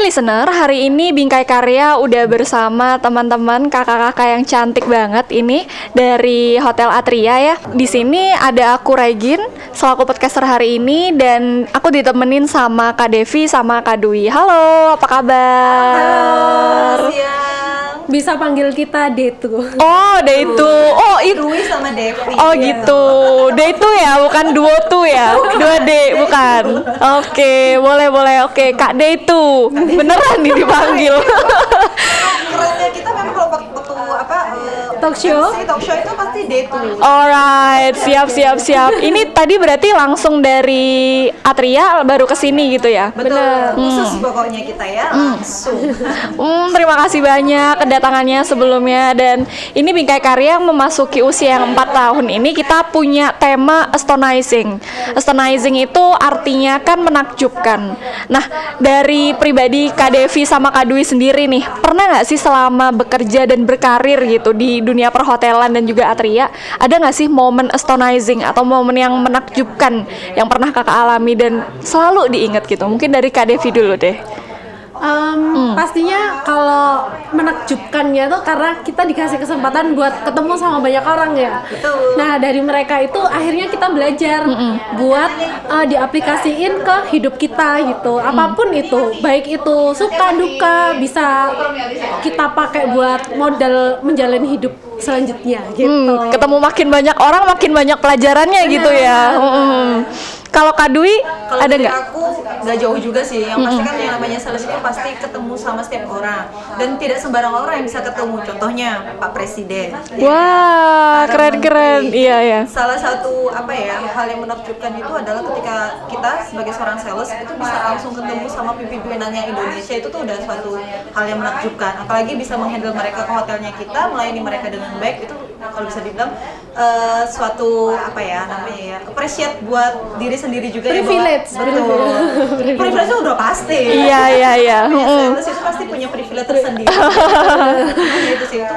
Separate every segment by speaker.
Speaker 1: listener, hari ini Bingkai Karya udah bersama teman-teman kakak-kakak yang cantik banget ini dari Hotel Atria ya. Di sini ada aku Regin selaku podcaster hari ini dan aku ditemenin sama Kak Devi sama Kak Dwi. Halo, apa kabar?
Speaker 2: Halo, siang.
Speaker 3: Bisa panggil kita Detu.
Speaker 1: Oh, day itu. Oh, itu.
Speaker 2: Dwi sama Devi.
Speaker 1: Oh
Speaker 2: ya.
Speaker 1: gitu, day itu ya, bukan duo tuh ya, dua D bukan. Oke, boleh boleh. Oke, Kak day itu, beneran nih dipanggil.
Speaker 3: Talk show?
Speaker 2: MC talk show itu pasti day two.
Speaker 1: Alright, siap siap siap. Ini tadi berarti langsung dari Atria baru ke sini gitu ya?
Speaker 2: Betul. Khusus pokoknya kita ya langsung.
Speaker 1: Hmm, terima kasih banyak kedatangannya sebelumnya dan ini Bingkai Karya yang memasuki usia yang 4 tahun ini kita punya tema astonizing. Astonizing itu artinya kan menakjubkan. Nah, dari pribadi Kak Devi sama Kak Dwi sendiri nih, pernah nggak sih selama bekerja dan berkarir gitu di dunia perhotelan dan juga Atria, ada nggak sih momen astonizing atau momen yang menakjubkan yang pernah kakak alami dan selalu diingat gitu? Mungkin dari Kak Devi dulu deh.
Speaker 3: Em, Pastinya kalau menakjubkannya tuh karena kita dikasih kesempatan buat ketemu sama banyak orang ya.
Speaker 2: Betul.
Speaker 3: Nah dari mereka itu akhirnya kita belajar buat eh, diaplikasiin ke hidup kita gitu. Apa pun itu, baik itu suka duka bisa kita pakai buat modal menjalani hidup selanjutnya gitu.
Speaker 1: Hmm, ketemu makin banyak orang makin banyak pelajarannya gitu ya. Hmm. Kalau Kak Dwi
Speaker 2: Kalau
Speaker 1: ada
Speaker 2: dari
Speaker 1: nggak?
Speaker 2: aku nggak jauh juga sih. Yang pasti kan yang namanya sales itu pasti ketemu sama setiap orang dan tidak sembarang orang yang bisa ketemu. Contohnya Pak Presiden.
Speaker 1: Wah,
Speaker 2: Para
Speaker 1: keren-keren.
Speaker 2: menteri.
Speaker 1: Iya, iya.
Speaker 2: Salah satu apa ya hal yang menakjubkan itu adalah ketika kita sebagai seorang sales itu bisa langsung ketemu sama pimpin-pimpinannya Indonesia itu tuh udah suatu hal yang menakjubkan. Apalagi bisa menghandle mereka ke hotelnya kita, melayani mereka dengan baik itu kalau bisa dibilang eh, suatu apa ya namanya ya appreciate buat diri sendiri juga
Speaker 3: Privilege,
Speaker 2: ya betul. Privilege itu udah pasti.
Speaker 1: Iya, iya, iya.
Speaker 2: Sales itu pasti punya privilege tersendiri. Makanya itu sih itu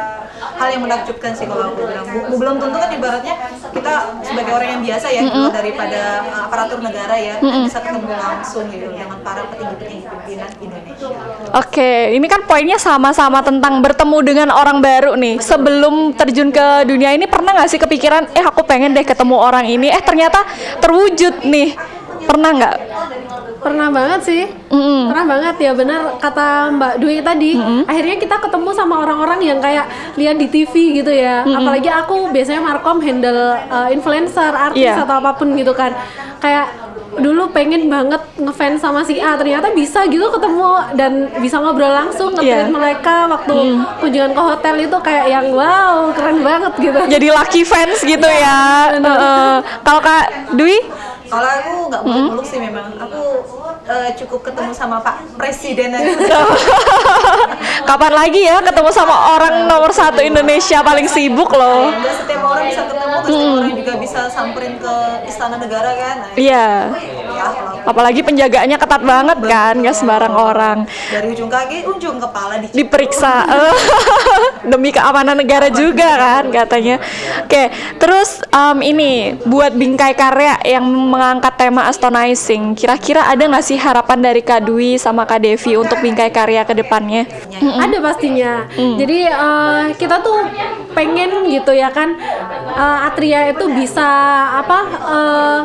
Speaker 2: hal yang menakjubkan sih kalau aku bilang Bu- belum tentu kan ibaratnya kita sebagai orang yang biasa ya keluar daripada uh, aparatur negara ya bisa ketemu langsung gitu dengan para petinggi-petinggi pimpinan Indonesia
Speaker 1: Oke, ini kan poinnya sama-sama tentang bertemu dengan orang baru nih. Sebelum terjun ke dunia ini pernah nggak sih kepikiran, eh aku pengen deh ketemu orang ini, eh ternyata terwujud nih. Pernah nggak?
Speaker 3: Pernah banget sih.
Speaker 1: Mm-mm.
Speaker 3: Pernah banget ya benar kata Mbak Dwi tadi. Akhirnya kita ketemu sama orang-orang yang kayak lihat di TV gitu ya. Apalagi aku biasanya markom handle uh, influencer, artis
Speaker 1: Iya.
Speaker 3: atau apa pun gitu kan. Kayak dulu pengen banget ngefans sama si A ternyata bisa gitu ketemu dan bisa ngobrol langsung
Speaker 1: Iya.
Speaker 3: nge mereka waktu kunjungan ke hotel itu kayak yang wow keren banget gitu
Speaker 1: Jadi lucky fans gitu ya. Heeh. Kalau Kak Dwi?
Speaker 2: Kalau aku nggak muluk-muluk sih memang. Aku uh, cukup ketemu sama Pak Presiden aja.
Speaker 1: Kapan lagi ya ketemu sama orang nomor satu Indonesia paling sibuk loh?
Speaker 2: Nggak setiap orang bisa ketemu, terus setiap orang juga bisa samperin ke istana negara kan. Nah,
Speaker 1: Iya.
Speaker 2: ya kalau
Speaker 1: Apalagi penjagaannya ketat banget kan, nggak sembarang orang.
Speaker 2: dari ujung kaki ujung kepala di
Speaker 1: diperiksa. Demi keamanan negara juga kan katanya. Oke, terus em, ini buat bingkai karya yang mengangkat tema astonizing, kira-kira ada nggak sih harapan dari Kak Dwi sama Kak Devi untuk bingkai karya ke depannya?
Speaker 3: Ada pastinya. Jadi eh, kita tuh pengen gitu ya kan eh, Atria itu bisa apa eh,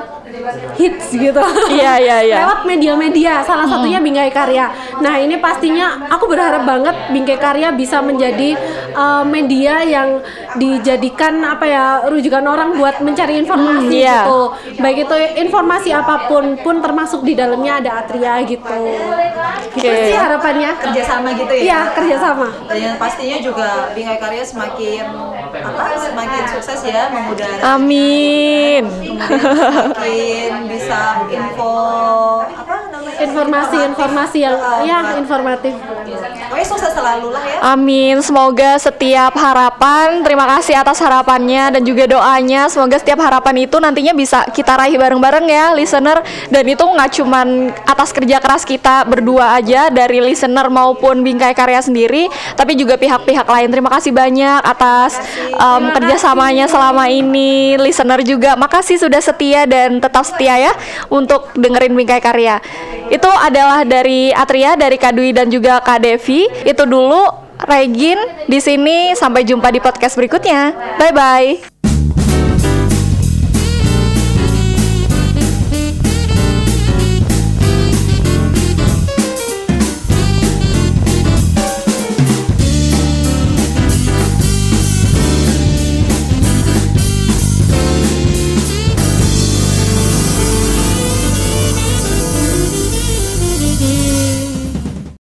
Speaker 3: hits gitu.
Speaker 1: Iya, iya, iya.
Speaker 3: Lewat media-media, salah satunya Bingkai Karya. Nah, ini pastinya aku berharap banget Bingkai Karya bisa menjadi eh, media yang dijadikan apa ya rujukan orang buat mencari informasi
Speaker 1: Hmm, iya.
Speaker 3: gitu. Baik itu informasi apa pun pun termasuk di dalamnya ada Atria gitu. Gitu
Speaker 1: Oke.
Speaker 3: sih harapannya.
Speaker 2: kerjasama gitu ya.
Speaker 3: Iya, kerjasama.
Speaker 2: Dan yang pastinya juga Bingkai Karya semakin apa semakin sukses ya mengudara.
Speaker 1: Amin.
Speaker 2: Semakin bisa info apa?
Speaker 3: Informasi-informasi yang ya informatif.
Speaker 2: Pokoknya sukses selalu lah ya.
Speaker 1: Amin. Semoga setiap harapan, terima kasih atas harapannya dan juga doanya. Semoga setiap harapan itu nantinya bisa kita raih bareng-bareng ya, listener. Dan itu nggak cuman atas kerja keras kita berdua aja dari listener maupun Bingkai Karya sendiri, tapi juga pihak-pihak lain. Terima kasih banyak atas um, kerjasamanya selama ini, listener juga. Makasih sudah setia dan tetap setia ya untuk dengerin Bingkai Karya. Itu adalah dari Atria, dari Kak Dwi dan juga Kak Devi. Itu dulu Regin di sini sampai jumpa di podcast berikutnya. Bye bye.